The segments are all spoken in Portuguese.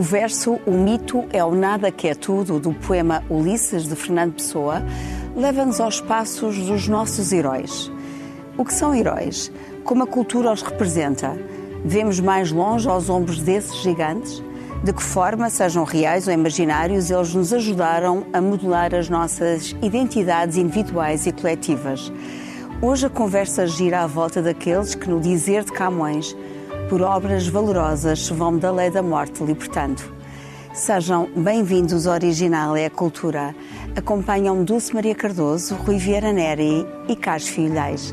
O verso O mito é o nada que é tudo do poema Ulisses de Fernando Pessoa leva-nos aos passos dos nossos heróis. O que são heróis? Como a cultura os representa? Vemos mais longe aos ombros desses gigantes? De que forma, sejam reais ou imaginários, eles nos ajudaram a modelar as nossas identidades individuais e coletivas? Hoje a conversa gira à volta daqueles que, no dizer de Camões, por obras valorosas vão da lei da morte libertando. Sejam bem-vindos ao Original é a Cultura. Acompanham Dulce Maria Cardoso, Rui Vieira Neri e Carlos Filhais.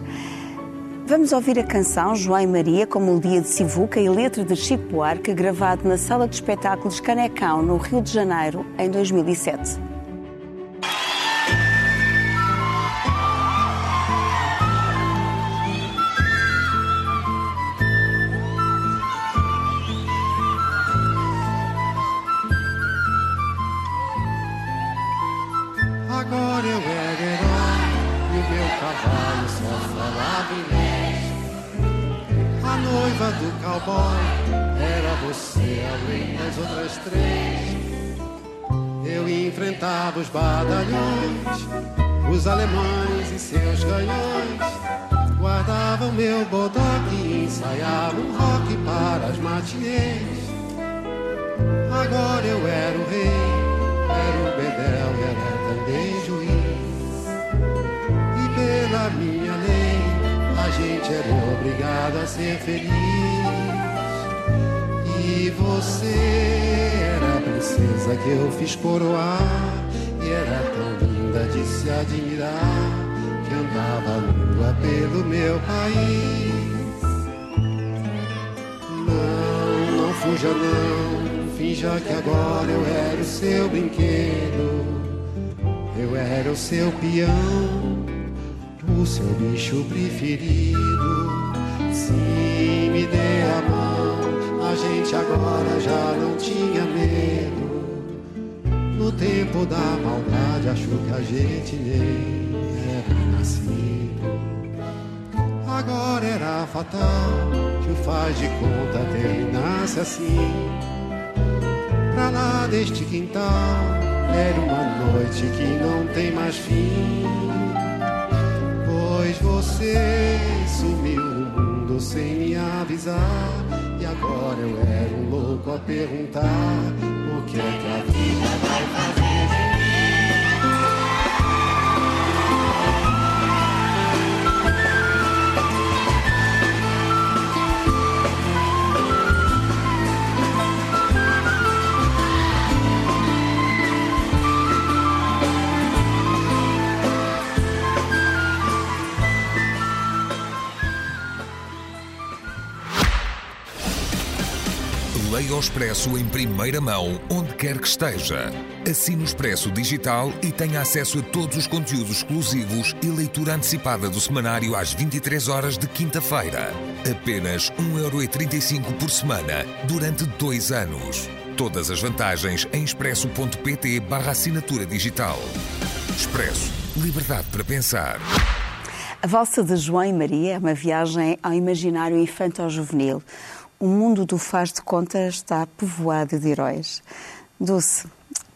Vamos ouvir a canção João e Maria com melodia de Sivuca e letra de Chico Buarque, gravado na Sala de Espetáculos Canecão, no Rio de Janeiro, em 2007. Agora eu era herói e o meu cavalo só falava inglês. A noiva do cowboy era você, além das outras três. Eu enfrentava os badalhões, os alemães e seus canhões. Guardava o meu bodoque e ensaiava um rock para as matinês. Agora eu era o rei, o bedel era também juiz. E pela minha lei, a gente era obrigado a ser feliz. E você era a princesa que eu fiz coroar. E era tão linda de se admirar que andava nua pelo meu país. Não, não fuja não, finja que agora eu era o seu brinquedo. Eu era o seu peão, o seu bicho preferido. Sim, me dê a mão, a gente agora já não tinha medo. No tempo da maldade, achou que a gente nem era nascido. Agora era fatal que o faz de conta terminasse assim. Pra lá deste quintal era uma noite que não tem mais fim. Pois você sumiu no mundo sem me avisar. E agora eu era um louco a perguntar: o que é que a vida vai fazer Leia o Expresso em primeira mão, onde quer que esteja. Assine o Expresso Digital e tenha acesso a todos os conteúdos exclusivos e leitura antecipada do semanário às 23 horas de quinta-feira. Apenas 1,35€ por semana, durante dois anos. Todas as vantagens em expresso.pt barra assinatura digital. Expresso. Liberdade para pensar. A Valsa de João e Maria é uma viagem ao imaginário infanto-juvenil. O mundo do faz de conta está povoado de heróis. Dulce,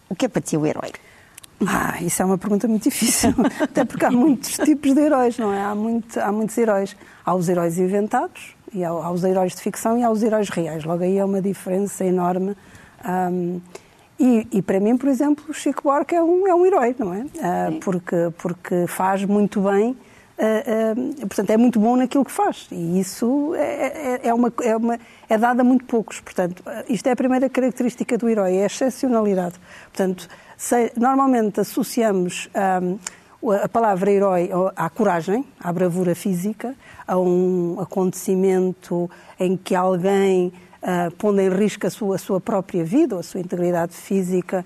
o que é para ti o herói? Ah, isso é uma pergunta muito difícil, até porque há muitos tipos de heróis, não é? Há, muito, há muitos heróis. Há os heróis inventados, e há, há os heróis de ficção e há os heróis reais. Logo aí é uma diferença enorme. Um, e, e, para mim, por exemplo, o Chico Buarque é um, é um herói, não é? Uh, porque, porque faz muito bem Uh, uh, portanto, é muito bom naquilo que faz. E isso é, é, é, uma, é, uma, é dado a muito poucos. Portanto, isto é a primeira característica do herói, é a excepcionalidade. Portanto, se, normalmente associamos um, a palavra herói à coragem, à bravura física, a um acontecimento em que alguém, uh, pondo em risco a sua, a sua própria vida a sua integridade física,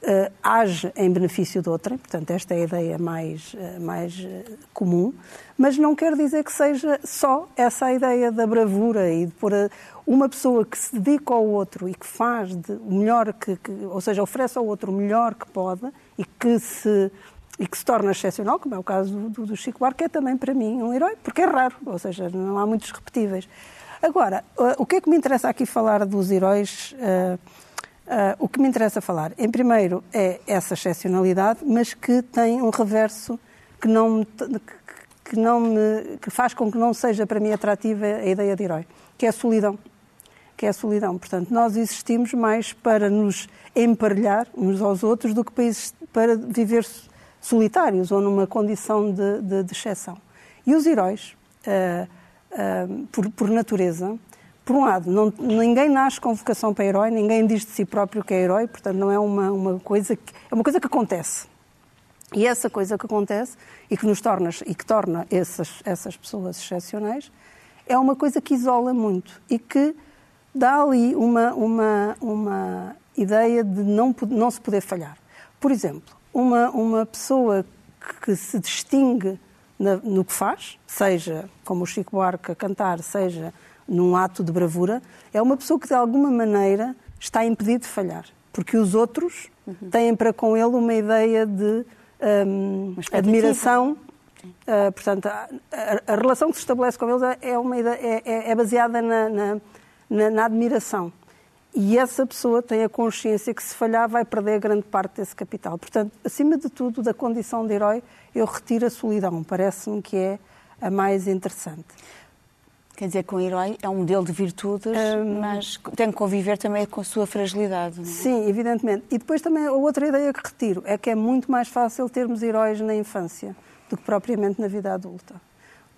Uh, age em benefício de outrem, portanto, esta é a ideia mais, uh, mais uh, comum, mas não quer dizer que seja só essa a ideia da bravura e de pôr a, uma pessoa que se dedica ao outro e que faz de, o melhor que, que, ou seja, oferece ao outro o melhor que pode e que se e que se torna excepcional, como é o caso do, do Chico Buarque, é também para mim um herói, porque é raro, ou seja, não há muitos repetíveis. Agora, o que é que me interessa aqui falar dos heróis? Uh, o que me interessa falar, em primeiro, é essa excepcionalidade, mas que tem um reverso que não me, que, não me, que faz com que não seja para mim atrativa a ideia de herói, que é a solidão. Que é a solidão. Portanto, nós existimos mais para nos emparelhar uns aos outros do que para, para viver solitários ou numa condição de, de, de exceção. E os heróis, uh, uh, por, por natureza, por um lado, não, ninguém nasce com vocação para herói, ninguém diz de si próprio que é herói, portanto não é uma, uma coisa que é uma coisa que acontece. E essa coisa que acontece e que nos torna e que torna essas essas pessoas excepcionais é uma coisa que isola muito e que dá ali uma uma uma ideia de não não se poder falhar. Por exemplo, uma uma pessoa que se distingue no que faz, seja como o Chico Buarque a cantar, seja num ato de bravura, é uma pessoa que de alguma maneira está impedido de falhar, porque os outros uhum. têm para com ele uma ideia de um, admiração. Uh, portanto, a, a, a, relação que se estabelece com eles é, uma, é, é, é baseada na, na, na, na admiração. E essa pessoa tem a consciência que se falhar vai perder grande parte desse capital. Portanto, acima de tudo, da condição de herói, eu retiro a solidão. Parece-me que é a mais interessante. Quer dizer que um herói é um modelo de virtudes, um... mas tem que conviver também com a sua fragilidade. É? Sim, evidentemente. E depois também a outra ideia que retiro é que é muito mais fácil termos heróis na infância do que propriamente na vida adulta.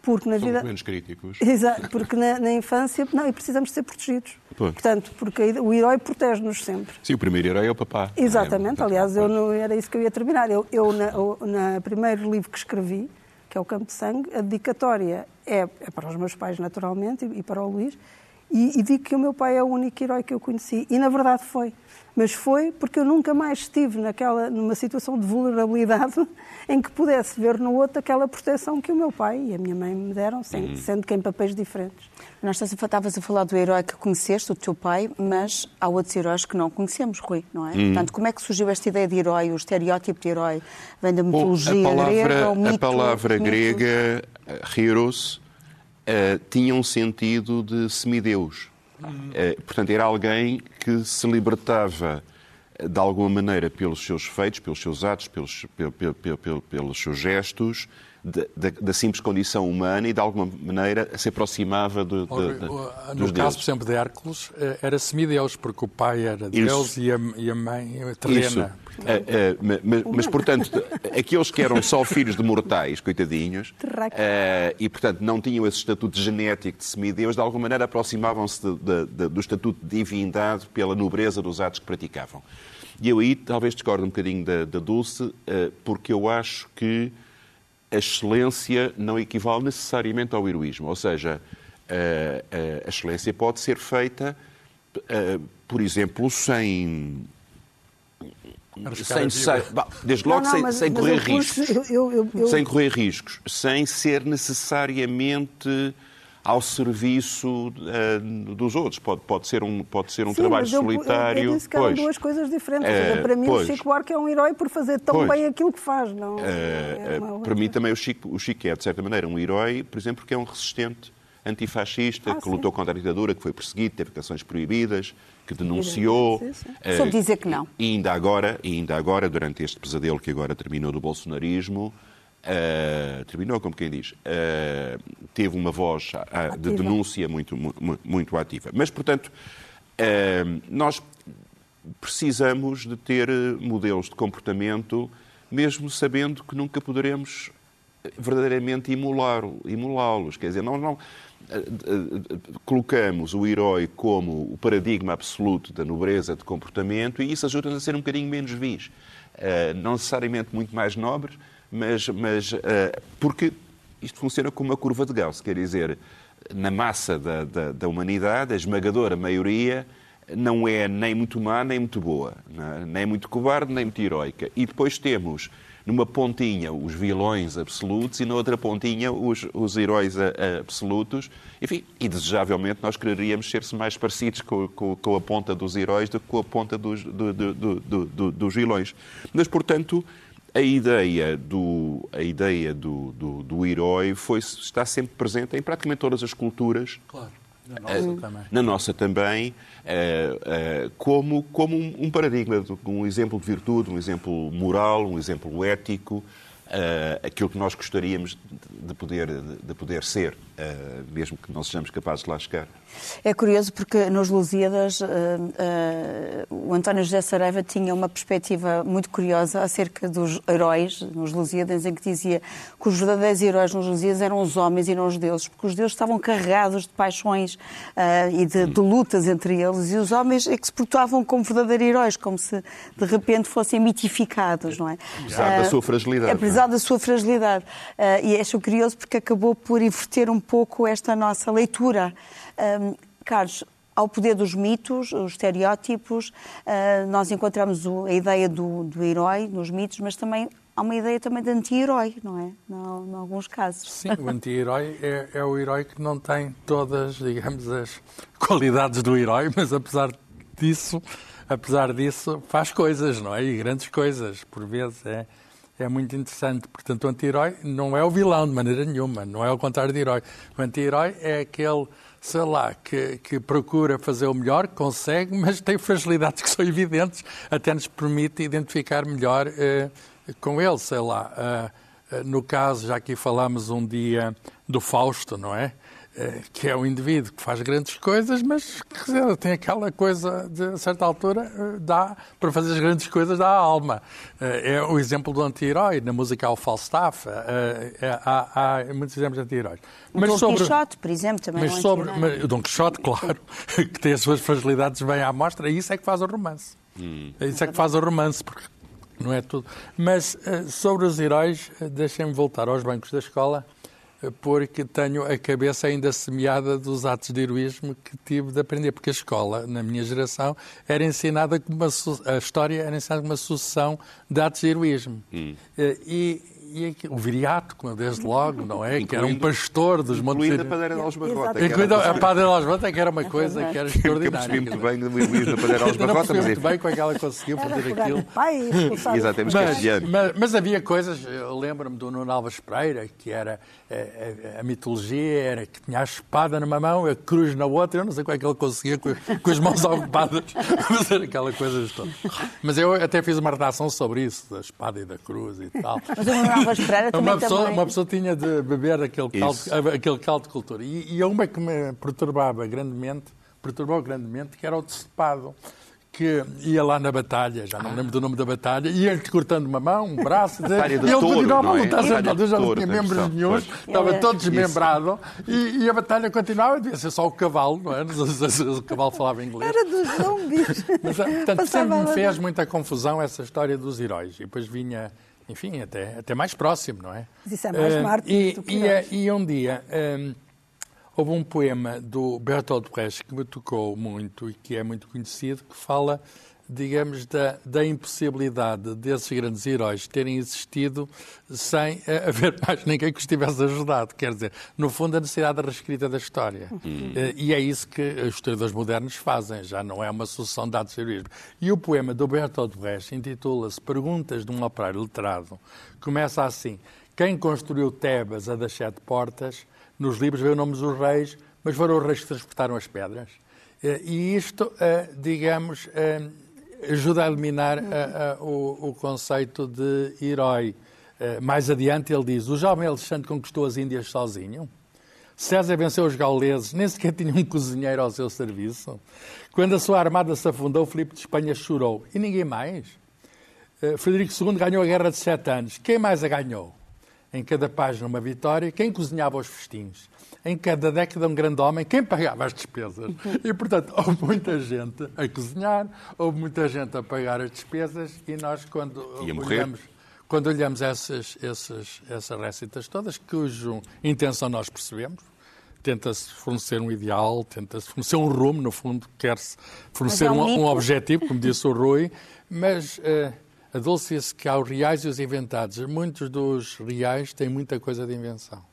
Porque na Somos vida menos críticos. Exato, porque na, na, infância não e precisamos ser protegidos. Pois. Portanto, porque o herói protege-nos sempre. Sim, o primeiro herói é o papá. Exatamente. É, Aliás, eu não, era isso que eu ia terminar. Eu, eu na, na primeiro livro que escrevi, que é o Campo de Sangue, a dedicatória é, é para os meus pais, naturalmente, e, e para o Luís, e, e, digo que o meu pai é o único herói que eu conheci. E na verdade foi. Mas foi porque eu nunca mais estive naquela, numa situação de vulnerabilidade em que pudesse ver no outro aquela proteção que o meu pai e a minha mãe me deram, sendo, uhum. sendo que em papéis diferentes. Nós estavas a falar do herói que conheceste, o teu pai, mas há outros heróis que não conhecemos, Rui, não é? Uhum. Portanto, como é que surgiu esta ideia de herói, o estereótipo de herói? Vem da mitologia Bom, a palavra, grega? Mito, a palavra mito... grega, heroes, uh, tinha um sentido de semideus. Uh, portanto, era alguém que se libertava eh, de alguma maneira pelos seus feitos, pelos seus atos, pelos, pelos, pelos seus gestos, da, da, simples condição humana e de alguma maneira se aproximava do, de, de, no dos caso, por exemplo, de Hércules, era semideus, porque o pai era Deus e a, e a, mãe terrena. Isso. É, é, mas, mas, portanto, aqueles que eram só filhos de mortais, coitadinhos, uh, e, portanto, não tinham esse estatuto genético de semideus, de alguma maneira aproximavam-se do estatuto de divindade pela nobreza dos atos que praticavam. E eu aí talvez discordo um bocadinho da, da Dulce, uh, porque eu acho que a excelência não equivale necessariamente ao heroísmo. Ou seja, uh, a excelência pode ser feita, por exemplo, sem sem, sem, desde logo não, não, sem, mas, sem mas correr riscos. Eu, eu, eu... Sem correr riscos. Sem ser necessariamente ao serviço uh, dos outros. Pode, pode ser um, pode ser um Sim, trabalho solitário. Eu, eu disse que eram duas coisas diferentes. Uh, para mim, pois. o Chico Buarque é um herói por fazer tão pois. bem aquilo que faz. Não, uh, é para mim, também, o Chico, o Chico é, de certa maneira, um herói, por exemplo, porque é um resistente antifascista, ah, que sim. lutou contra a ditadura, que foi perseguido, teve canções proibidas, que denunciou. Sim, sim. Uh, dizer que não. E ainda agora, e ainda agora, durante este pesadelo que agora terminou do bolsonarismo, uh, terminou, como quem diz, uh, teve uma voz de denúncia muito, muito, muito, ativa. Mas, portanto, nós precisamos de ter modelos de comportamento, mesmo sabendo que nunca poderemos verdadeiramente imolá-los. Quer dizer, não, não, colocamos o herói como o paradigma absoluto da nobreza de comportamento e isso ajuda-nos a ser um bocadinho menos vis. Uh, não necessariamente muito mais nobres, mas, mas uh, porque isto funciona como uma curva de Gauss, quer dizer, na massa da, da, da humanidade, a esmagadora maioria não é nem muito má nem muito boa, é? nem muito cobarde nem muito heroica. E depois temos numa pontinha os vilões absolutos e na outra pontinha os, os heróis a, a absolutos. Enfim, e desejavelmente nós quereríamos ser-se mais parecidos com, com, com, a ponta dos heróis do que com a ponta dos, do, do, do, dos vilões. Mas, portanto, a ideia do, a ideia do, do, do herói foi, está sempre presente em praticamente todas as culturas. Claro. Na nossa também. Na nossa também, como, como um paradigma, um exemplo de virtude, um exemplo moral, um exemplo ético, aquilo que nós gostaríamos de poder, de poder ser, mesmo que não sejamos capazes de lá chegar. É curioso porque nos Lusíadas uh, uh, o António José Saraiva tinha uma perspectiva muito curiosa acerca dos heróis nos Lusíadas, em que dizia que os verdadeiros heróis nos Lusíadas eram os homens e não os deuses, porque os deuses estavam carregados de paixões e de, de, lutas entre eles, e os homens é que se portavam como verdadeiros heróis, como se de repente fossem mitificados, não é? Apesar da sua fragilidade. Apesar da sua fragilidade. e acho curioso porque acabou por inverter um pouco esta nossa leitura. Um, Carlos, ao poder dos mitos, os estereótipos, uh, nós encontramos o, a ideia do, do, herói nos mitos, mas também há uma ideia também de anti-herói, não é? Em alguns casos. Sim, o anti-herói é, é, o herói que não tem todas, digamos, as qualidades do herói, mas apesar disso, apesar disso, faz coisas, não é? E grandes coisas, por vezes. É, é muito interessante. Portanto, o anti-herói não é o vilão de maneira nenhuma, não é o contrário de herói. O anti-herói é aquele sei lá, que, que procura fazer o melhor, consegue, mas tem fragilidades que são evidentes, até nos permite identificar melhor uh, com ele, sei lá. Uh, uh, no caso, já aqui falámos um dia do Fausto, não é? Eh, que é um indivíduo que faz grandes coisas, mas dizer, tem aquela coisa, de a certa altura, eh, dá, para fazer as grandes coisas, dá a alma. Eh, é o exemplo do anti-herói, na musical Falstaff. Há, há muitos exemplos de anti-heróis. O Dom sobre, Quixote, por exemplo, também mas é um sobre, mas, O Dom Quixote, claro, que tem as suas fragilidades bem à mostra, e isso é que faz o romance. Hum. Isso é que faz o romance, porque não é tudo. Mas sobre os heróis, deixem-me voltar aos bancos da escola porque tenho a cabeça ainda semeada dos atos de heroísmo que tive de aprender, porque a escola, na minha geração, era ensinada como uma, a história era ensinada como uma sucessão de atos de heroísmo. Hum. Eh, e, e o viriato, desde logo, não é? que era um pastor dos Montes Incluindo a padeira de Alosbarrota. Incluindo a padeira de Alosbarrota, que era uma coisa que era extraordinária. Eu percebi muito bem do Luís da padeira de Alosbarrota. Não muito bem como é que ela conseguiu fazer aquilo. Exatamente, mas, mas, mas, havia coisas, eu lembro-me do Nuno Alves Pereira, que era a, eh, a, eh, a, mitologia, era que tinha a espada numa mão, a cruz na outra, eu não sei como é que ele conseguia com, com as mãos ocupadas fazer aquela coisa toda. Mas eu até fiz uma redação sobre isso, da espada e da cruz e tal. Mas o Alves Pereira também uma pessoa, também... uma pessoa tinha de beber aquele caldo, aquele caldo de cultura. E, e uma que me perturbava grandemente, perturbou grandemente, que era o decepado que ia lá na batalha, já não lembro do nome da batalha, ia-lhe cortando uma mão, um braço, e ele continuava a lutar sentado, já não tinha membros nenhum, estava todo desmembrado, e, e, a batalha continuava, devia ser só o cavalo, não é? O cavalo falava inglês. Era dos zombies. Mas, portanto, sempre me fez muita confusão essa história dos heróis, e depois vinha enfim, até, até mais próximo, não é? Mas isso é mais uh, Marte e, do que e, e um dia um, ehm, houve um poema do Bertolt Brecht que me tocou muito e que é muito conhecido, que fala digamos, da, da, impossibilidade desses grandes heróis terem existido sem uh, haver mais ninguém que os tivesse ajudado. Quer dizer, no fundo, a necessidade da reescrita da história. Uh, e é isso que os historiadores modernos fazem, já não é uma sucessão de dados de heroísmo. E o poema do Bertolt Brecht intitula-se Perguntas de um operário letrado. Começa assim: Quem construiu Tebas, a das sete portas? Nos livros vê o nome dos reis, mas foram os reis que transportaram as pedras. E isto, digamos, ajuda a eliminar o, o, conceito de herói. Uh, mais adiante ele diz: o jovem Alexandre conquistou as Índias sozinho. César venceu os gauleses, nem sequer tinha um cozinheiro ao seu serviço. Quando a sua armada se afundou, Filipe de Espanha chorou. E ninguém mais. Uh, Frederico II ganhou a Guerra de Sete Anos. Quem mais a ganhou? Em cada página uma vitória. Quem cozinhava os festins? Em cada década um grande homem, quem pagava as despesas? E, portanto, houve muita gente a cozinhar, houve muita gente a pagar as despesas e nós, quando e olhamos, quando olhamos essas, essas, essas récitas todas, cuja intenção nós percebemos, tenta-se fornecer um ideal, tenta-se fornecer um rumo, no fundo, quer-se fornecer é um, um, objetivo, como disse o Rui, mas uh, adulce-se que há os reais e os inventados. Muitos dos reais têm muita coisa de invenção.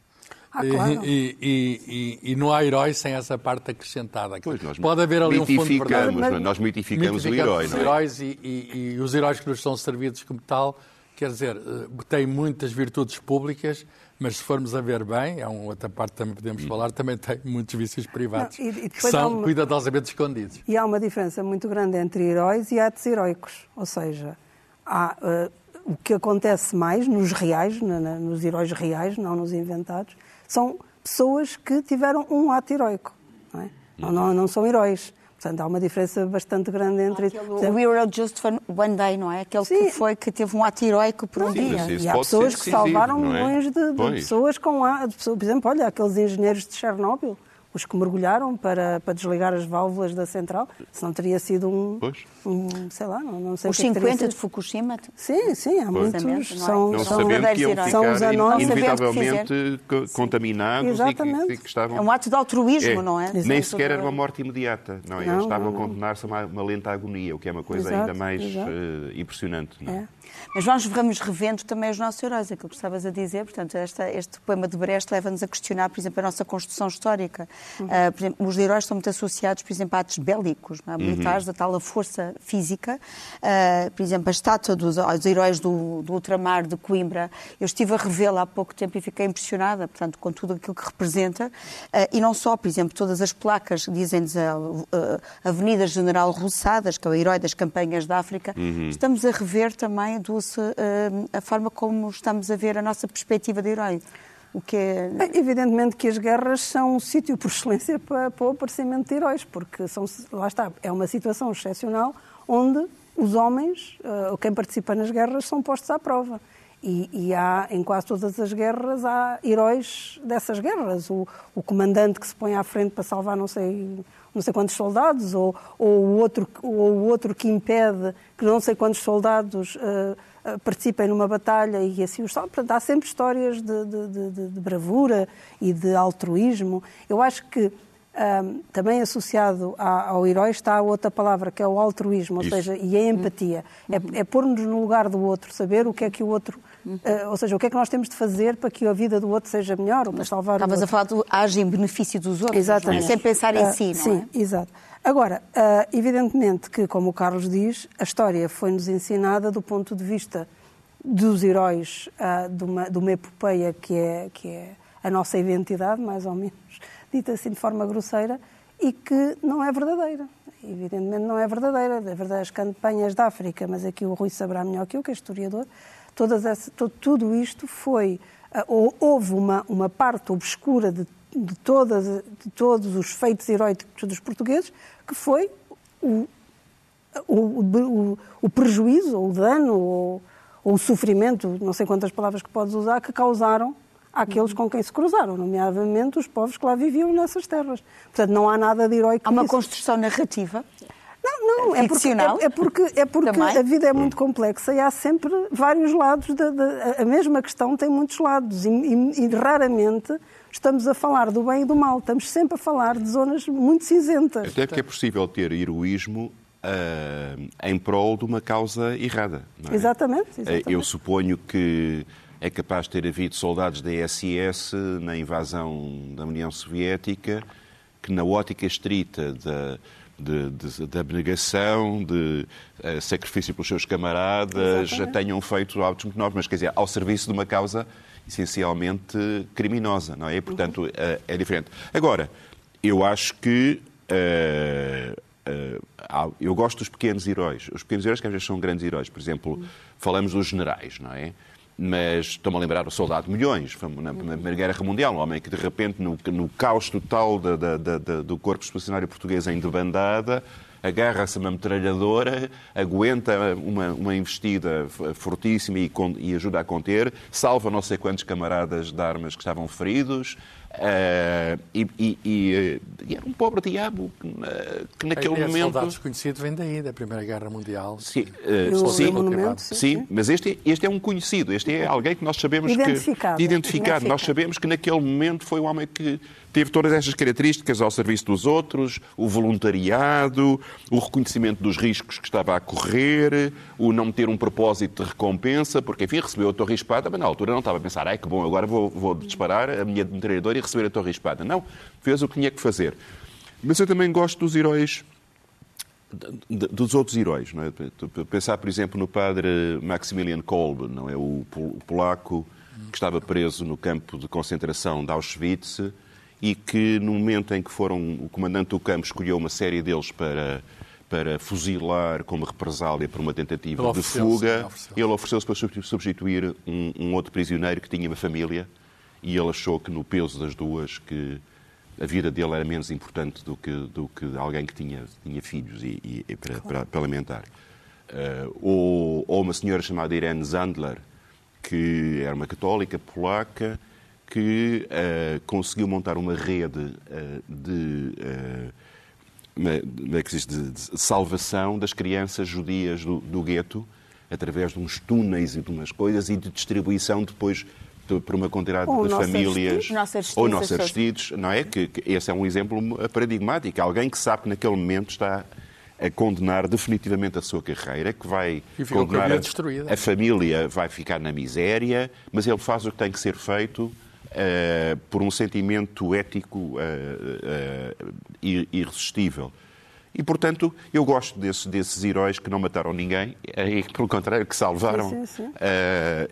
Ah, claro. e, e, e, e, não há herói sem essa parte acrescentada. Pois, Pode haver ali um fundo de verdade. Nós mitificamos, mitificamos o herói. Os é? heróis e, os heróis que nos são servidos como tal quer dizer, eh, tem muitas virtudes públicas, mas se formos a ver bem, é uma outra parte que também podemos falar, também tem muitos vícios privados, Não, e- e que são uma- cuidadosamente escondidos. E há uma diferença muito grande entre heróis e atos heroicos. Ou seja, há, eh, o que acontece mais nos reais, na- na- nos heróis reais, não nos inventados, são pessoas que tiveram um ato heroico. Não, é? não, não, não são heróis. Portanto, há uma diferença bastante grande entre. O exemplo, Hero Just for One Day, não é? Aquele que Sim. foi que teve um ato heroico por um Sim, dia. E há pessoas que salvaram é? milhões de, de pessoas com a, de por exemplo, olha, aqueles engenheiros de Chernobyl, os que mergulharam para, para desligar as válvulas da central, se não teria sido um, Pois. um sei lá, não, não sei Os o que é que teria 50 de. Fukushima. Sim, sim, há muitos. Precisamente, não é? São, Não São sabendo que iam. São os anónimos. inevitavelmente co- contaminados e que, Exatamente. e que estavam... É um ato de altruísmo, não é? Nem Exato. sequer era uma morte imediata. Não, eles Não, estavam não, a condenar-se a uma, uma lenta agonia, o que é uma coisa Exato, ainda mais eh, impressionante. Não é? É. Mas nós vamos revendo também os nossos heróis, aquilo que estavas a dizer. Portanto, esta, este poema de Brecht leva-nos a questionar, por exemplo, a nossa construção histórica. Ah, por exemplo, os heróis estão muito associados, por exemplo, a atos bélicos, é? militares, da tal força física. Ah, por exemplo, a estátua dos aos heróis do, do ultramar de Coimbra, eu estive a revê-la há pouco tempo e fiquei impressionada, portanto, com tudo aquilo que representa. Ah, e não só, por exemplo, todas as placas, dizem-nos a, a Avenida General Roçadas, que é o herói das campanhas da África, estamos a rever também Dulce, a forma como estamos a ver a nossa perspectiva de herói. O que é... Bem, Evidentemente que as guerras são um sítio por excelência para, para o aparecimento de heróis, porque são, lá está, é uma situação excepcional onde os homens, ou quem participa nas guerras, são postos à prova. E, e há, em quase todas as guerras, há heróis dessas guerras. O, o comandante que se põe à frente para salvar não sei, não sei quantos soldados, ou, ou, o outro, ou o outro que impede que não sei quantos soldados eh, participem numa batalha e assim os salvam. Portanto, há sempre histórias de- de- de- de bravura e de altruísmo. Eu acho que ahm, também associado a- ao herói está a outra palavra, que é o altruísmo, ou Isso. seja, e a empatia. É, é pôr-nos no lugar do outro, saber o que é que o outro, eh, ou seja, o que é que nós temos de fazer para que a vida do outro seja melhor ou para salvar o Estavas outro. a falar do age em benefício dos outros, Exatamente. não é? sem pensar em Ah, si, não Sim, é? exato. Agora, ah, evidentemente que, como o Carlos diz, a história foi-nos ensinada do ponto de vista dos heróis ah, de, uma, de uma epopeia que é, que é a nossa identidade, mais ou menos, dita assim de forma grosseira, e que não é verdadeira. Evidentemente não é verdadeira. É verdade, as campanhas da África, mas aqui o Rui saberá melhor que eu, que é historiador, todas essa, to- tudo isto foi. ah, ou- houve uma, uma parte obscura de, de, todas, de todos os feitos heróicos dos portugueses, que foi o, o, o, o prejuízo, ou o dano, ou o sofrimento, não sei quantas palavras que podes usar, que causaram àqueles com quem se cruzaram, nomeadamente os povos que lá viviam nessas terras. Portanto, não há nada de heróico Há uma nisso. construção narrativa. Não, não, é porque, é, é porque, é porque Também? a vida é muito complexa e há sempre vários lados. Da, da- a mesma questão tem muitos lados e, e- e raramente estamos a falar do bem e do mal. Estamos sempre a falar de zonas muito cinzentas. Até porque é possível ter heroísmo ah, em prol de uma causa errada. não é? Exatamente, Eh, exatamente. Eu suponho que é capaz de ter havido soldados da SS na invasão da União Soviética que, na ótica estrita da, de, de- da abnegação, de eh, sacrifício pelos seus camaradas, Exatamente. tenham feito autos muito novos, mas quer dizer, ao serviço de uma causa essencialmente criminosa, não é? Portanto, eh, é diferente. Agora, eu acho que há- eu gosto dos pequenos heróis. Os pequenos heróis que às vezes são grandes heróis. Por exemplo, falamos dos generais, não é? Mas estou-me a lembrar o Soldado Milhões, na Primeira Guerra Mundial, um homem que de repente, no, no caos total da- da- da- do corpo expedicionário português em debandada, agarra-se a uma metralhadora, aguenta uma, uma investida fortíssima e, e ajuda a conter, salva não sei quantos camaradas de armas que estavam feridos, eh, e, e- e, eh, e era um pobre diabo que, na- que naquele Esse momento... soldado desconhecido vem daí, da Primeira Guerra Mundial. Sim, eh, No- sim, no monumento, sim, sim, mas este, este é um conhecido, este é alguém que nós sabemos Identificado. que... Identificado. Nós Identificado. sabemos que naquele momento foi um homem que teve todas estas características ao serviço dos outros, o voluntariado, o reconhecimento dos riscos que estava a correr, o não ter um propósito de recompensa, porque, enfim, recebeu a torre espada, mas na altura não estava a pensar, ai que bom, agora vou, vou disparar a minha metralhadora e receber a torre espada. Não, fez o que tinha que fazer. Mas eu também gosto dos heróis dos outros heróis. Não é? Pensar, por exemplo, no padre Maximilian Kolbe, não é? o polaco que estava preso no campo de concentração de Auschwitz e que, no momento em que foram, o comandante do campo escolheu uma série deles para, para fuzilar como represália por uma tentativa de fuga, ele ofereceu-se. ele ofereceu-se para substitu- substituir um, um outro prisioneiro que tinha uma família e ele achou que no peso das duas que a vida dele era menos importante do que, do que alguém que tinha, tinha filhos e, e- para, para, para alimentar. Eh, ou, ou uma senhora chamada Irene Zandler, que era uma católica polaca que eh, conseguiu montar uma rede eh, de, uma- diz, de, de salvação das crianças judias do, do gueto através de uns túneis e de umas coisas e de distribuição depois de- por uma quantidade Ou de famílias ou nossos Aristides, não é? Que, que esse é um exemplo paradigmático. Alguém que sabe que naquele momento está a condenar definitivamente a sua carreira, que vai E condenar a, destruída. a família, vai ficar na miséria, mas ele faz o que tem que ser feito eh, por um sentimento ético eh, ir- irresistível. E, portanto, eu gosto desses, desses heróis que não mataram ninguém, e, pelo contrário, que salvaram Sim, sim, sim.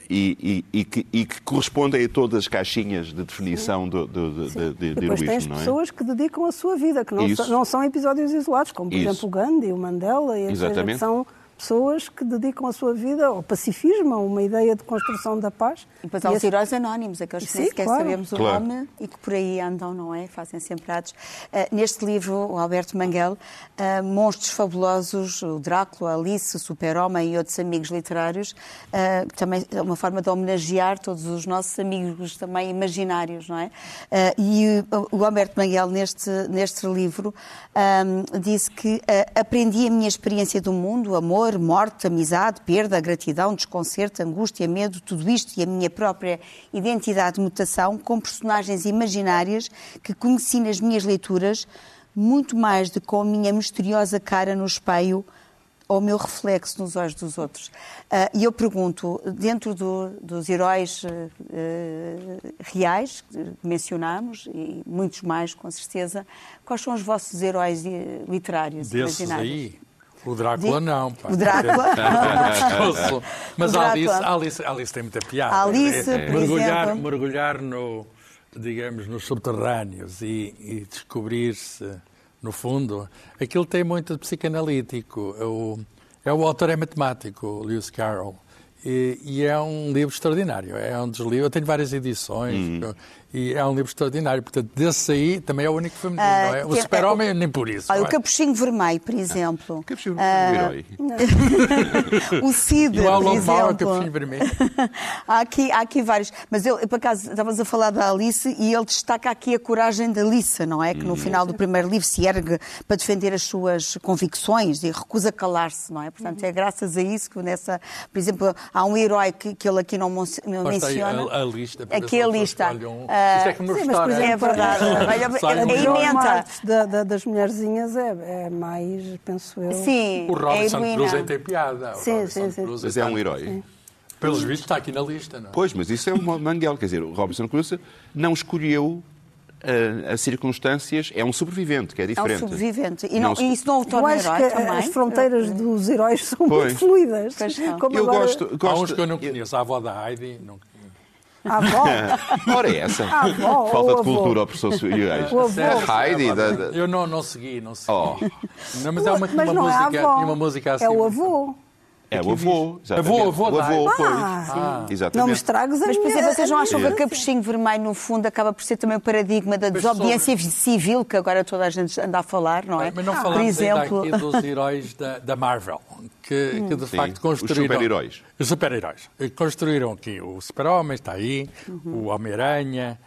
e, e- e que, e que correspondem a todas as caixinhas de definição do, do, de, de, E depois heroísmo, não é? pessoas que dedicam a sua vida, que não, são, não são episódios isolados, como por Isso. exemplo o Gandhi, o Mandela, e. Exatamente. que são pessoas que dedicam a sua vida ao pacifismo, a uma ideia de construção da paz. E depois há os heróis anónimos, aqueles que Sim, nem sequer claro. sabemos o Claro. nome e que por aí andam, não é? Fazem sempre atos. Ah, neste livro, o Alberto Manguel, ah, Monstros Fabulosos, o Drácula, a Alice, o Super-Homem e outros amigos literários, que também é uma forma de homenagear todos os nossos amigos também imaginários, não é? E o, o Alberto Manguel, neste, neste livro, ah, disse que aprendi a minha experiência do mundo, amor, morte, amizade, perda, gratidão, desconcerto, angústia, medo, tudo isto e a minha própria identidade de mutação com personagens imaginárias que conheci nas minhas leituras, muito mais do que com a minha misteriosa cara no espelho ou o meu reflexo nos olhos dos outros. Ah, E eu pergunto, dentro do- dos heróis eh, reais que mencionámos, e muitos mais com certeza, quais são os vossos heróis eh, literários Desses imaginários? aí, o Drácula Di- não. Pá. O Drácula? Mas O Alice, Drácula. Alice, Alice tem muita piada. Alice, É- por mergulhar, exemplo. mergulhar no, digamos, nos subterrâneos e, e descobrir-se no fundo. Aquilo tem muito de psicanalítico. É o, é o autor é matemático, o Lewis Carroll. E, e é um livro extraordinário. É um dos livros. Eu tenho várias edições e é um livro extraordinário. Portanto, desse aí também é o único feminino, Ah, não é? O que- Super-Homem nem por isso. Olha, o é? Capuchinho Vermelho, por exemplo. Que absurdo, Ah, um herói. o Cid, E o por exemplo. Capuchinho Vermelho. há, aqui, há aqui vários. Mas eu, por acaso, estavas a falar da Alice e ele destaca aqui a coragem da Alice, não é? Que no final do primeiro livro se ergue para defender as suas convicções e recusa calar-se, não é? Portanto, é graças a isso que nessa. Por exemplo, há um herói que, que ele aqui não menciona. a, a lista. Aqui se a lista. um. Ah, Isto é como no sim, mas, por restaurante. É verdade. Olha, é. Marques da- da- das mulherzinhas é, é mais, penso eu. Sim, O é Robinson heroína. Crusoe tem piada. O Sim, Robinson sim, sim. Crusoe Mas é um está- herói. Pelos vistos está aqui na lista, não é? Pois, mas isso é um manguel. Quer dizer, o Robinson Crusoe não escolheu as circunstâncias. É um sobrevivente, que é É um diferente. sobrevivente. E, não, Não e isso não o Eu torna acho herói que também? as fronteiras dos heróis são Pois. muito fluidas. Como Eu agora- gosto, Há gosto. uns que eu não conheço. A avó da Heidi, não conheço. A avó. Ora, é essa. A avó, Falta de cultura ao professor Soares. O avô. A Heidi. da- da- Eu não, não segui, não segui. Oh. Não, mas é uma, Mas uma não é a música, avó. tinha uma música assim. É o avô. É o avô. exatamente. Avô, avô O avô, pois. Ah, Exatamente. Não me estragues a Mas, por exemplo, vocês não a acham que o capuchinho vermelho, no fundo, acaba por ser também o paradigma da desobediência civil, que agora toda a gente anda a falar, não é? Mas não por falamos exemplo, ainda aqui dos heróis da, da Marvel, que, que de Sim, facto os construíram... super-heróis. Os super-heróis. Construíram aqui o Super-Homem, está aí, o Homem-Aranha,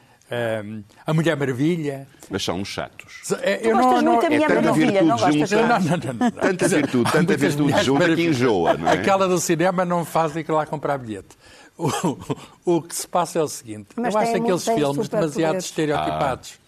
a Mulher Maravilha... Mas são uns chatos. É, Tu gostas muito da é tanta Maravilha, não gostas junta. Não, não, não, não. Tanta virtude, tanta virtude junta que enjoa, não é? Aquela do cinema não faz ir lá comprar bilhete. O, o que se passa é o seguinte: Mas eu acho aqueles filmes demasiado estereotipados.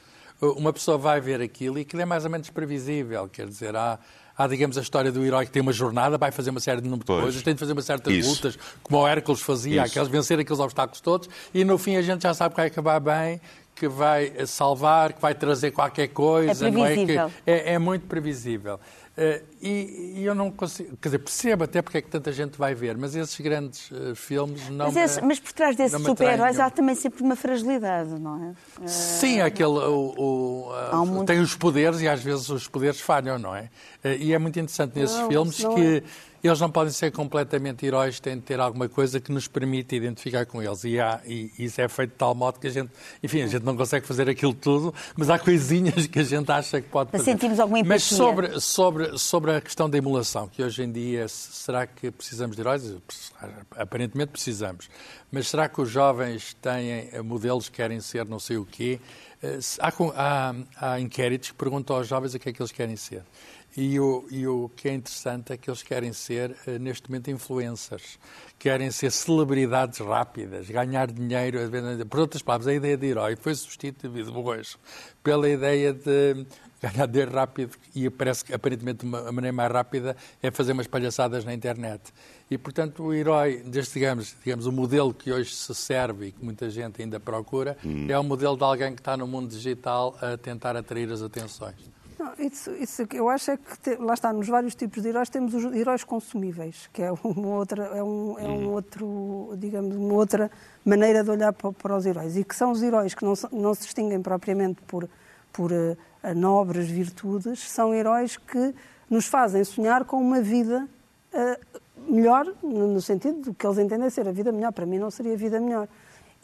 Ah. Uma pessoa vai ver aquilo e aquilo é mais ou menos previsível. Quer dizer, há, há, digamos, a história do herói que tem uma jornada, vai fazer uma série de número de Pois. coisas, tem de fazer uma série de Isso. lutas, como o Hércules fazia, aqueles, vencer aqueles obstáculos todos, e no fim a gente já sabe que vai acabar bem, que vai salvar, que vai trazer qualquer coisa. É não é? Que previsível. é, é muito previsível. Uh, e, e, eu não consigo, quer dizer, percebo até porque é que tanta gente vai ver, mas esses grandes uh, filmes não. Mas, esse, me, mas por trás desses super-heróis há também sempre uma fragilidade, não é? Sim, aquele. O, o, um. Tem os poderes e às vezes os poderes falham, não é? e é muito interessante nesses não, filmes que. É eles não podem ser completamente heróis, têm de ter alguma coisa que nos permita identificar com eles. E, há, e isso é feito de tal modo que a gente, enfim, a gente não consegue fazer aquilo tudo, mas há coisinhas que a gente acha que pode fazer. Sentimos alguma empatia. Mas sobre, sobre, sobre a questão da emulação, que hoje em dia, será que precisamos de heróis? Aparentemente precisamos. Mas será que os jovens têm modelos que querem ser não sei o quê? Eh, há, há, há inquéritos que perguntam aos jovens o que é que eles querem ser. E o, e o que é interessante é que eles querem ser, eh, neste momento, influencers. Querem ser celebridades rápidas, ganhar dinheiro. Por outras palavras, a ideia de herói foi substituída hoje pela ideia de ganhar dinheiro rápido e parece que, aparentemente, a maneira mais rápida é fazer umas palhaçadas na internet. E, portanto, o herói, deste, digamos, digamos, o modelo que hoje se serve e que muita gente ainda procura, hum. é o modelo de alguém que está no mundo digital a tentar atrair as atenções. Não, isso, isso eu acho é que, te, lá está, nos vários tipos de heróis temos os heróis consumíveis, que é uma outra, é um, é um outro, digamos, uma outra maneira de olhar para, para, os heróis. E que são os heróis que não, não se distinguem propriamente por, por uh, nobres virtudes, são heróis que nos fazem sonhar com uma vida uh, melhor, no sentido do que eles entendem ser a vida melhor. Para mim não seria a vida melhor.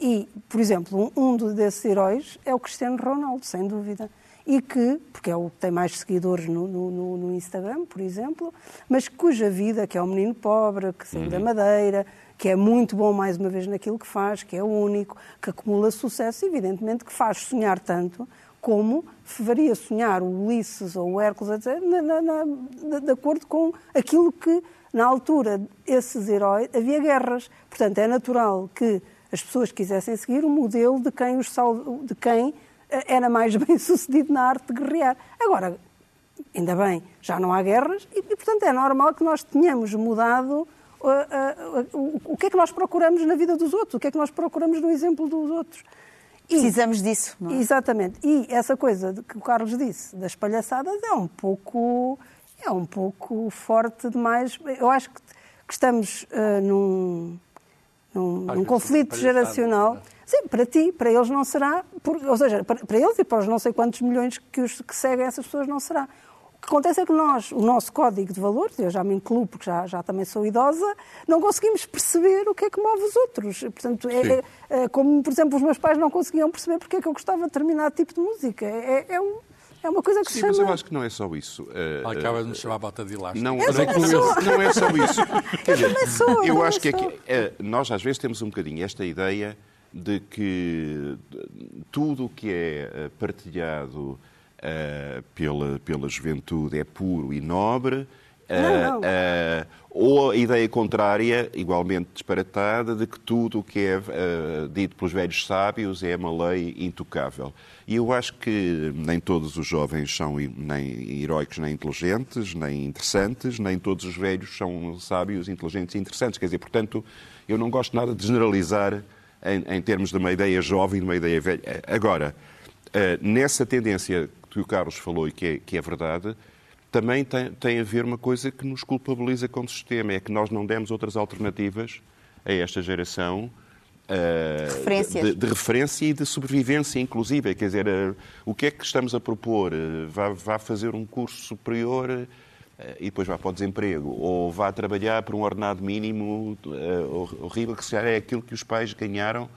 E, por exemplo, um, um desses heróis é o Cristiano Ronaldo, sem dúvida e que, porque é o que tem mais seguidores no, no, no Instagram, por exemplo, mas cuja vida, que é um menino pobre, que saiu uhum. da Madeira, que é muito bom mais uma vez naquilo que faz, que é único, que acumula sucesso, evidentemente que faz sonhar tanto como faria sonhar o Ulisses ou o Hércules, na, na, na, de acordo com aquilo que, na altura, esses heróis, havia guerras. Portanto, é natural que as pessoas quisessem seguir o modelo de quem, os salve, de quem era mais bem sucedido na arte de guerrear. Agora, ainda bem, já não há guerras e, e portanto, é normal que nós tenhamos mudado uh, uh, uh, o que é que nós procuramos na vida dos outros, o que é que nós procuramos no exemplo dos outros. E, Precisamos disso, não é? Exatamente. E essa coisa que o Carlos disse das palhaçadas é um pouco é um pouco forte demais. Eu acho que, que estamos uh, num, num, num conflito geracional. Sim, para ti, para eles não será, por, ou seja, para, para, eles e para os não sei quantos milhões que, os, que seguem essas pessoas não será. O que acontece é que nós, o nosso código de valores, eu já me incluo porque já, já também sou idosa, não conseguimos perceber o que é que move os outros. Portanto, é, é, é, como, por exemplo, os meus pais não conseguiam perceber porque é que eu gostava de determinado tipo de música. É, é um, é uma coisa que Sim, se chama... mas eu acho que não é só isso. Uh, Acaba de nos chamar a bota de elástico. Não, é só, não é só isso. Quer dizer, sou, eu acho que é, nós às vezes temos um bocadinho esta ideia de que tudo o que é eh, partilhado uh, pela, pela juventude é puro e nobre, não, não. Uh, ou a ideia contrária, igualmente disparatada, de que tudo o que é uh, dito pelos velhos sábios é uma lei intocável. E eu acho que nem todos os jovens são nem heróicos, nem inteligentes, nem interessantes, nem todos os velhos são sábios, inteligentes e interessantes. Quer dizer, portanto, eu não gosto nada de generalizar em, em termos de uma ideia jovem e de uma ideia velha. Agora, uh, nessa tendência que o Carlos falou e que é, que é verdade, também tem, tem, a ver uma coisa que nos culpabiliza como sistema, é que nós não demos outras alternativas a esta geração uh, de, de, referência e de sobrevivência, inclusive. Quer dizer, uh, o que é que estamos a propor? Uh, vá, vá, fazer um curso superior e depois vá para o desemprego, ou vá trabalhar por um ordenado mínimo horrível, que se é aquilo que os pais ganharam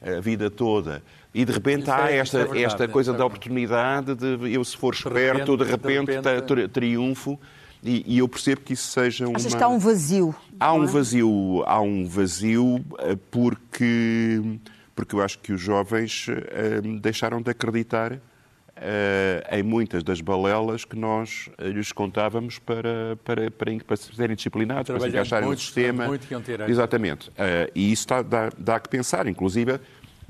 a vida toda. E de repente há é, esta, é verdade, esta é coisa é da oportunidade de eu, se for esperto, de repente, de repente, repente triunfo. E, e, eu percebo que isso seja um. Achas que há um vazio? Há um vazio, há um vazio eh, porque, porque eu acho que os jovens uh, deixaram de acreditar uh, em muitas das balelas que nós lhes contávamos para, para, para, para serem disciplinados, para se encaixarem no sistema. Muito, Exatamente. Uh, e isso dá, dá, dá que pensar, inclusive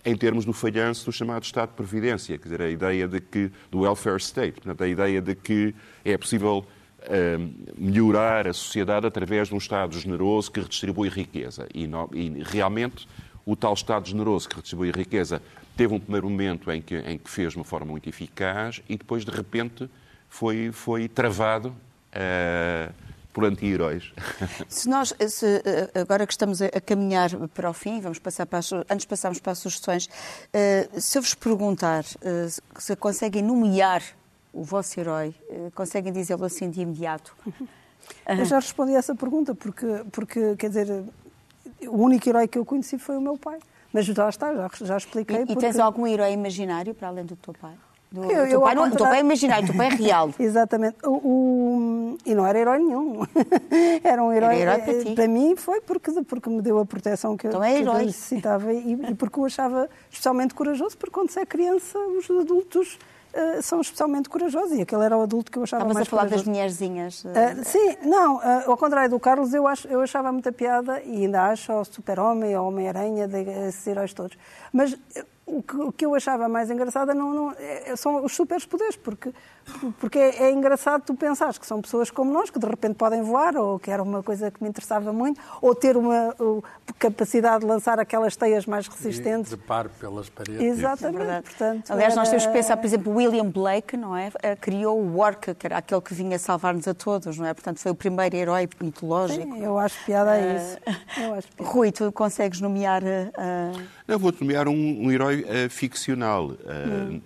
em termos do falhanço do chamado Estado de Previdência, quer dizer, a ideia de que, do welfare state, portanto, a ideia de que é possível uh, melhorar a sociedade através de um Estado generoso que redistribui riqueza. E, no, e, realmente, o tal Estado generoso que redistribui riqueza teve um primeiro momento em que, em que fez de uma forma muito eficaz e depois, de repente, foi, foi travado uh, por anti-heróis. Se nós, se, agora que estamos a, caminhar para o fim, vamos passar para as, antes de passarmos para as sugestões, uh, se eu vos perguntar uh, se conseguem nomear o vosso herói, uh, conseguem dizê-lo assim de imediato? Eu já respondi a essa pergunta, porque, porque, quer dizer, o único herói que eu conheci foi o meu pai. Mas já está, já, já expliquei. E, porque... e tens algum herói imaginário para além do teu pai? Do, eu, do teu, pai, não, teu pai é imaginário, o teu pai é real. Exatamente. O, o, e não era herói nenhum. era um herói. Era herói para, ti. para mim foi porque, porque me deu a proteção que, então é eu, que eu necessitava e, e porque o achava especialmente corajoso, porque quando se é criança, os adultos Uh, são especialmente corajosos e aquele era o adulto que eu achava Estavas mais a falar corajoso. das mulherzinhas. Uh, sim, não, ao contrário do Carlos, eu, acho, eu achava muita piada e ainda acho ao Super-Homem, ao Homem-Aranha, esses heróis todos. Mas o que, o que, eu achava mais engraçado não, não, é, são os superpoderes, porque, porque é, é, engraçado tu pensares que são pessoas como nós, que de repente podem voar, ou que era uma coisa que me interessava muito, ou ter uma capacidade de lançar aquelas teias mais resistentes. De par pelas paredes. Exatamente. É Portanto, Aliás, nós temos que pensar, por exemplo, William Blake, não é? Eh, criou o Orca, que era aquele que vinha salvar-nos a todos, não é? Portanto, foi o primeiro herói mitológico. Sim, eu acho piada a isso. Acho piada. Rui, tu consegues nomear... Uh... Eu vou-te nomear um, um herói uh, ficcional, hum.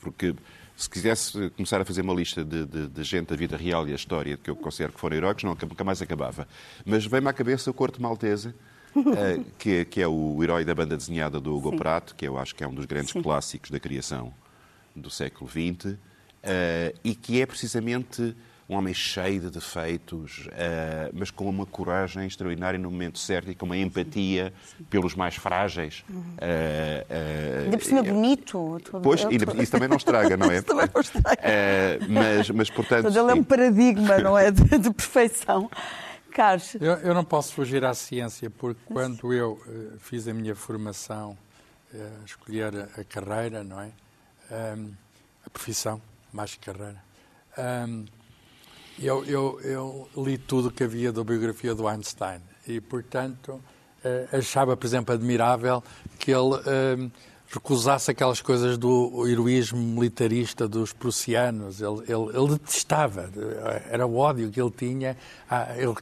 porque se quisesse começar a fazer uma lista de, de, de, gente da vida real e a história que eu considero que foram heróicos, não, nunca mais acabava. Mas vem-me à cabeça o Corte Maltese, uh, que, que, é o herói da banda desenhada do Hugo Sim. Prato, que eu acho que é um dos grandes Sim. clássicos da criação do século XX, uh, e que é precisamente um homem cheio de defeitos, uh, mas com uma coragem extraordinária no momento certo e com uma empatia pelos mais frágeis. Uhum. Uh, Ainda por cima bonito. Pois, isso também não estraga, não é? isso também não estraga. mas, mas, portanto... Mas ele é um paradigma, não é? De, de perfeição. Carlos. Eu, eu, não posso fugir à ciência, porque quando eu uh, fiz a minha formação, uh, escolher a, a, carreira, não é? Um, a profissão, mais que carreira. Um, eu, eu, eu li tudo que havia da biografia do Einstein e, portanto, eh, achava, por exemplo, admirável que ele eh, recusasse aquelas coisas do heroísmo militarista dos prussianos. Ele, ele, ele detestava, era o ódio que ele tinha. Ah, ele,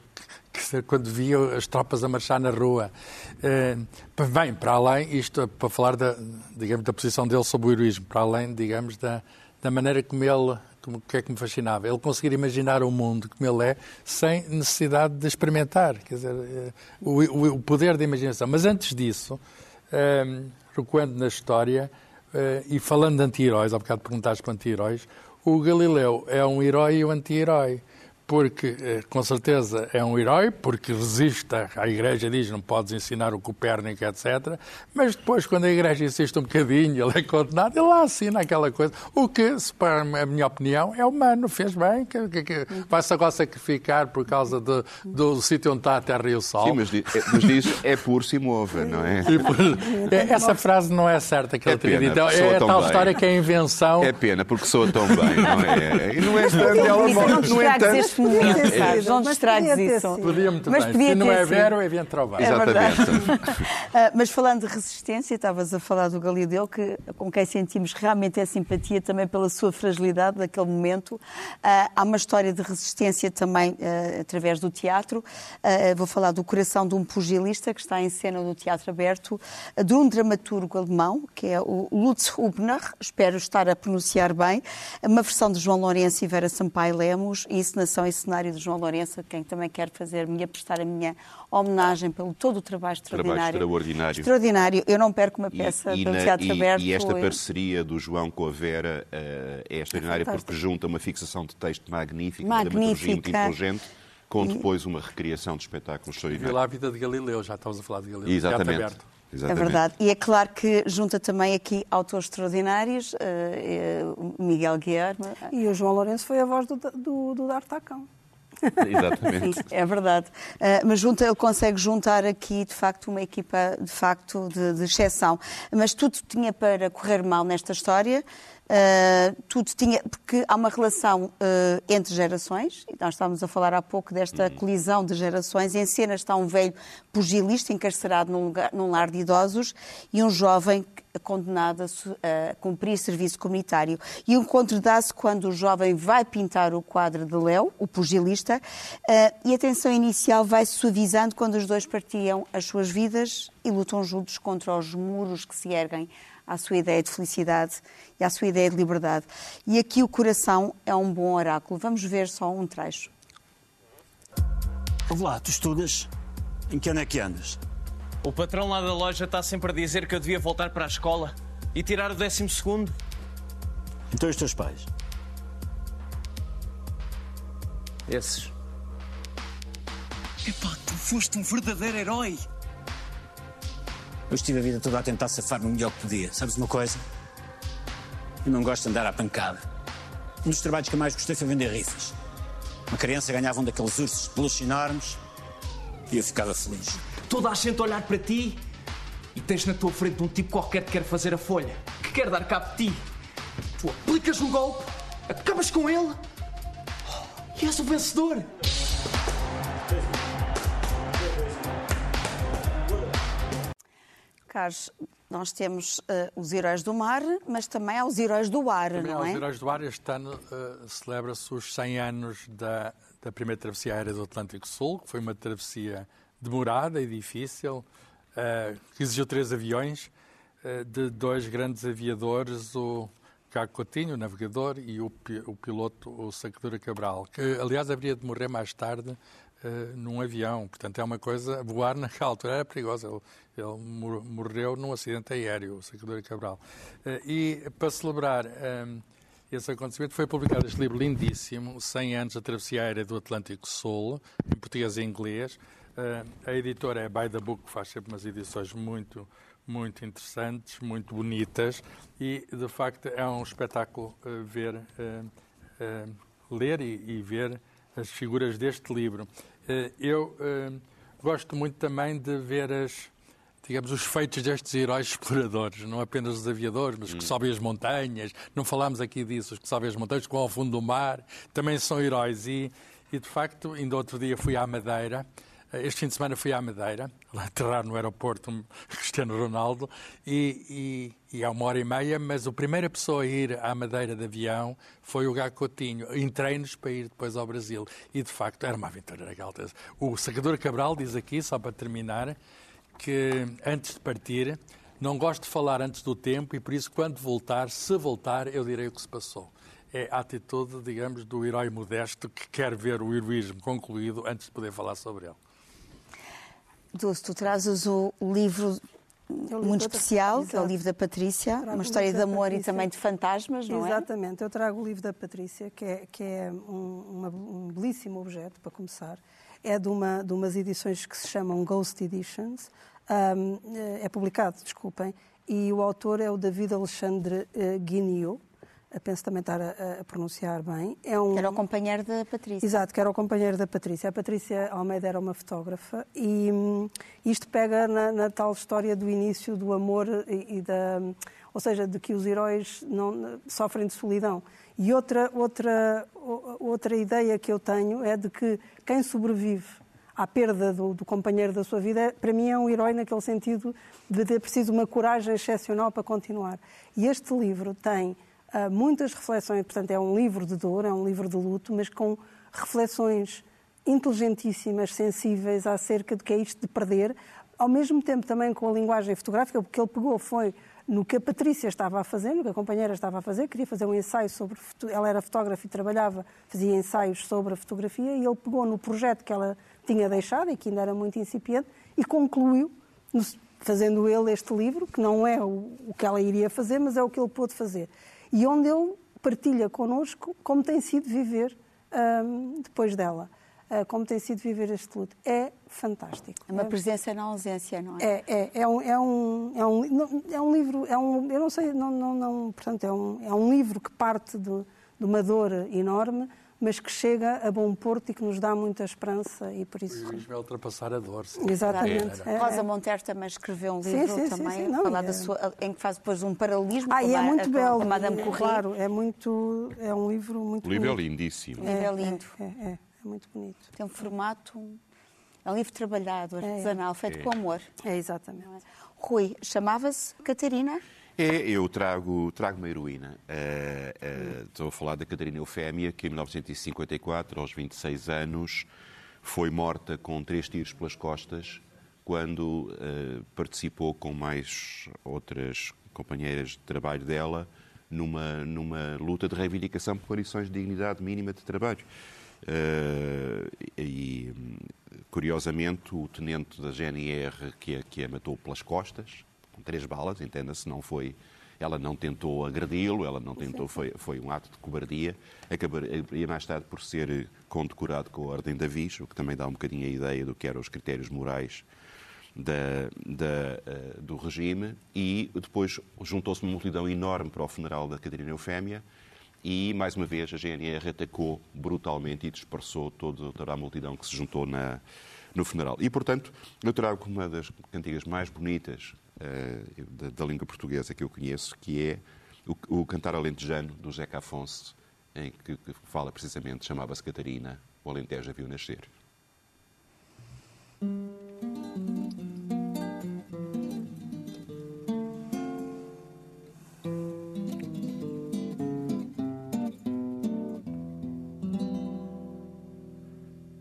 quando via as tropas a marchar na rua. Eh, bem, para além, isto para falar da, digamos, da posição dele sobre o heroísmo, para além, digamos, da, da maneira como ele o que é que me fascinava? Ele conseguir imaginar o mundo como ele é sem necessidade de experimentar. Quer dizer, eh, o, o, poder da imaginação. Mas antes disso, um, ehm, recuando na história uh, e falando de anti-heróis, há bocado perguntaste para anti-heróis, o Galileu é um herói e um anti-herói porque eh, com certeza é um herói, porque resiste à Igreja, diz não podes ensinar o Copérnico, etc. Mas depois, quando a Igreja insiste um bocadinho, ele é condenado, ele lá assina aquela coisa. O que, para a minha opinião, é humano, fez bem, que, que, que vai-se agora sacrificar por causa de, do sítio onde está a terra e o sol. Sim, mas, é, mas diz é por se move, não é? é? Essa frase não é certa que ele é teria dito. É a tal bem. história que é a invenção. É pena, porque soa tão bem, não é? E não é estando ela morre, no sabes? Não distrates isso. Podia muito Mas bem. Podia Se não é Vero, é Ventrovar. É Exatamente. uh, mas falando de resistência, estavas a falar do Galileu, que, com quem sentimos realmente é simpatia também pela sua fragilidade naquele momento. Uh, há uma história de resistência também uh, através do teatro. vou falar do Coração de um Pugilista, que está em cena no Teatro Aberto, de um dramaturgo alemão, que é o Lutz Hubner, espero estar a pronunciar bem, uma versão de João Lourenço e Vera Sampaio Lemos, e encenação e cenário de João Lourenço, a quem também quero fazer, me prestar a minha homenagem pelo todo o trabalho extraordinário. Trabalho extraordinário. Extraordinário. Eu não perco uma peça e, e pelo Teatro e, Aberto. E esta parceria do João com a Vera uh, é extraordinária é porque junta uma fixação de texto magnífica, magnífica. uma dramaturgia muito inteligente com depois uma recriação de espetáculos extraordinários. E lá a vida de Galileu, já estamos a falar de Galileu. Exatamente. Exatamente. É verdade. E é claro que junta também aqui autores extraordinários, uh, Miguel Guilherme. E o João Lourenço foi a voz do, do, do D'Artacão. Exatamente. Sim, é verdade. Uh, mas junta, ele consegue juntar aqui, de facto, uma equipa de facto de, de exceção. Mas tudo tinha para correr mal nesta história. Uh, tudo tinha, porque há uma relação uh, entre gerações, nós estávamos a falar há pouco desta uhum. colisão de gerações. Em cena está um velho pugilista encarcerado num, lugar, num lar de idosos e um jovem condenado a, a cumprir serviço comunitário. E o encontro dá-se quando o jovem vai pintar o quadro de Léo, o pugilista, uh, e a tensão inicial vai se suavizando quando os dois partilham as suas vidas e lutam juntos contra os muros que se erguem à sua ideia de felicidade e à sua ideia de liberdade. E aqui o coração é um bom oráculo. Vamos ver só um trecho. Ouve lá, tu estudas? Em que ano é que andas? O patrão lá da loja está sempre a dizer que eu devia voltar para a escola e tirar o décimo segundo. Então os teus pais? Esses. Epá, tu foste um verdadeiro herói! Eu estive a vida toda a tentar safar-me o melhor que podia. Sabes uma coisa? Eu não gosto de andar à pancada. Um dos trabalhos que eu mais gostei foi vender rifas. Uma criança ganhava um daqueles ursos de peluche enormes e eu ficava feliz. Toda a gente a olhar para ti e tens na tua frente um tipo qualquer que quer fazer a folha, que quer dar cabo de ti. Tu aplicas um golpe, acabas com ele e és o vencedor. Carlos, nós temos uh, os heróis do mar, mas também há os heróis do ar, também não há é? Os heróis do ar, este ano uh, celebra-se os 100 anos da, da primeira travessia aérea do Atlântico Sul, que foi uma travessia demorada e difícil, uh, que exigiu três aviões de dois grandes aviadores, o Caco Coutinho, o navegador, e o, o piloto, o Sacadura Cabral, que aliás haveria de morrer mais tarde uh, num avião. Portanto, é uma coisa. Voar naquela altura era perigoso. Ele, ele morreu num acidente aéreo, o Sacadura Cabral. Uh, e para celebrar. Um, ehm, esse acontecimento foi publicado este livro lindíssimo, 100 anos da travessia aérea do Atlântico Sul, em português e inglês. Uh, a editora é By the Book, que faz sempre umas edições muito, muito interessantes, muito bonitas, e de facto é um espetáculo uh, ver, uh, ler e, e, ver as figuras deste livro. Eh, eu eh, gosto muito também de ver as, digamos, os feitos destes heróis exploradores, não apenas os aviadores, mas que hum. sobem as montanhas. Não falámos aqui disso, os que sobem as montanhas, que vão ao fundo do mar, também são heróis. E, e de facto, ainda outro dia fui à Madeira este fim de semana fui à Madeira, lá aterrar no aeroporto um Cristiano Ronaldo, e, e, e há uma hora e meia, mas a primeira pessoa a ir à Madeira de avião foi o Gago Coutinho. Entrei-nos para ir depois ao Brasil. E, de facto, era uma aventura altura. O Sacador Cabral diz aqui, só para terminar, que antes de partir, não gosto de falar antes do tempo e, por isso, quando voltar, se voltar, eu direi o que se passou é a atitude, digamos, do herói modesto que quer ver o heroísmo concluído antes de poder falar sobre ele. Dulce, tu trazes o livro muito especial, que é o livro da Patrícia, uma história de amor Patrícia. e também de fantasmas, não Exatamente. é? Exatamente, eu trago o livro da Patrícia, que é, que é um, uma, um belíssimo objeto, para começar. É de, uma, de umas edições que se chamam Ghost Editions. Um, é publicado, desculpem, e o autor é o David Alexandre uh, Guinio, penso também estar a, a, pronunciar bem. É um... Que era o companheiro da Patrícia. Exato, que era o companheiro da Patrícia. A Patrícia Almeida era uma fotógrafa e hum, isto pega na, na, tal história do início do amor e, e, da... Ou seja, de que os heróis não, sofrem de solidão. E outra, outra, outra ideia que eu tenho é de que quem sobrevive à perda do, do, companheiro da sua vida, para mim é um herói naquele sentido de ter preciso uma coragem excepcional para continuar. E este livro tem muitas reflexões, portanto, é um livro de dor, é um livro de luto, mas com reflexões inteligentíssimas, sensíveis acerca do que é isto de perder, ao mesmo tempo também com a linguagem fotográfica, porque ele pegou foi no que a Patrícia estava a fazer, no que a companheira estava a fazer, queria fazer um ensaio sobre. Ela era fotógrafa e trabalhava, fazia ensaios sobre a fotografia, e ele pegou no projeto que ela tinha deixado e que ainda era muito incipiente e concluiu, fazendo ele este livro, que não é o que ela iria fazer, mas é o que ele pôde fazer e onde ele partilha connosco como tem sido viver um, depois dela. Uh, como tem sido viver este luto. É fantástico. É uma presença na ausência, não é? É, é, é, um, é, um, é, um, é um livro, é um, eu não sei, não, não, não, portanto, é um, é um livro que parte de, de uma dor enorme, mas que chega a bom porto e que nos dá muita esperança e por isso... E vai ultrapassar a dor. sim. Exatamente. É, Rosa é. Monteiro também escreveu um livro sim, sim, também, sim, não, falar e da é- sua, em que faz depois um paralelismo Ah, com, é a, muito com belo. a Madame e, Curie. Claro, é muito... É um livro muito O livro é bonito. lindíssimo. O livro é lindo. É, é, é, é muito bonito. Tem um formato, é um livro trabalhado, artesanal, feito É. com amor. É, exatamente. Rui, chamava-se Catarina? É, eu trago, trago uma heroína. Eh, eh, estou a falar da Catarina Eufémia, que em 1954, aos 26 anos, foi morta com três tiros pelas costas quando eh, participou com mais outras companheiras de trabalho dela numa, numa luta de reivindicação por condições de dignidade mínima de trabalho. Eh, e, curiosamente, o tenente da GNR que a, que a matou pelas costas, com três balas, entenda-se, não foi. Ela não tentou agredi-lo, ela não tentou, foi, foi um ato de cobardia. Acabaria mais tarde por ser condecorado com a Ordem da Viz, o que também dá um bocadinho a ideia do que eram os critérios morais da, da, eh, do regime. E depois juntou-se uma multidão enorme para o funeral da Catarina Eufémia. E, mais uma vez, a GNR atacou brutalmente e dispersou todo, toda a multidão que se juntou na, no funeral. E, portanto, eu trago uma das cantigas mais bonitas eh, da, da língua portuguesa que eu conheço, que é o, o Cantar Alentejano, do Zeca Afonso, em que, que fala precisamente, chamava-se Catarina, o Alentejo a viu nascer.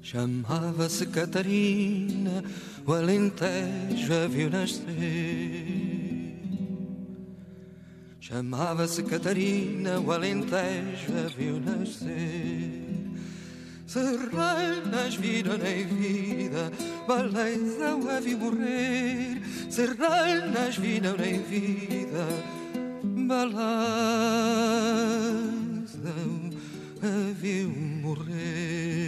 Chamava-se Catarina, o Alentejo a viu nascer. Chamava-se Catarina, o Alentejo a viu nascer. Serranas viram em vida, baleiza o a viu morrer. Serranas viram em vida, baleiza a viu morrer.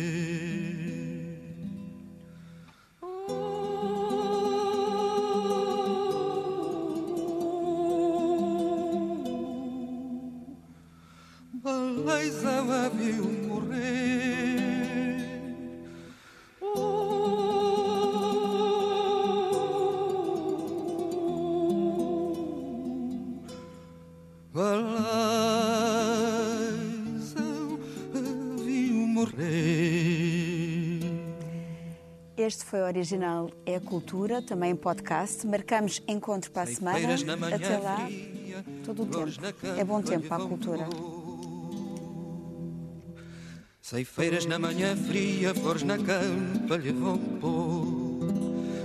Foi o original É a Cultura, também podcast. Marcamos encontro para a semana. Até lá, todo o tempo. É bom tempo para a cultura. pôr. Ceifeiras na manhã fria, flores na campa lhe vão pôr.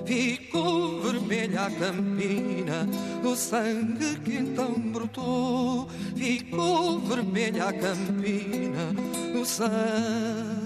Ficou vermelha a campina do sangue que então brotou. Ficou vermelha a campina do sangue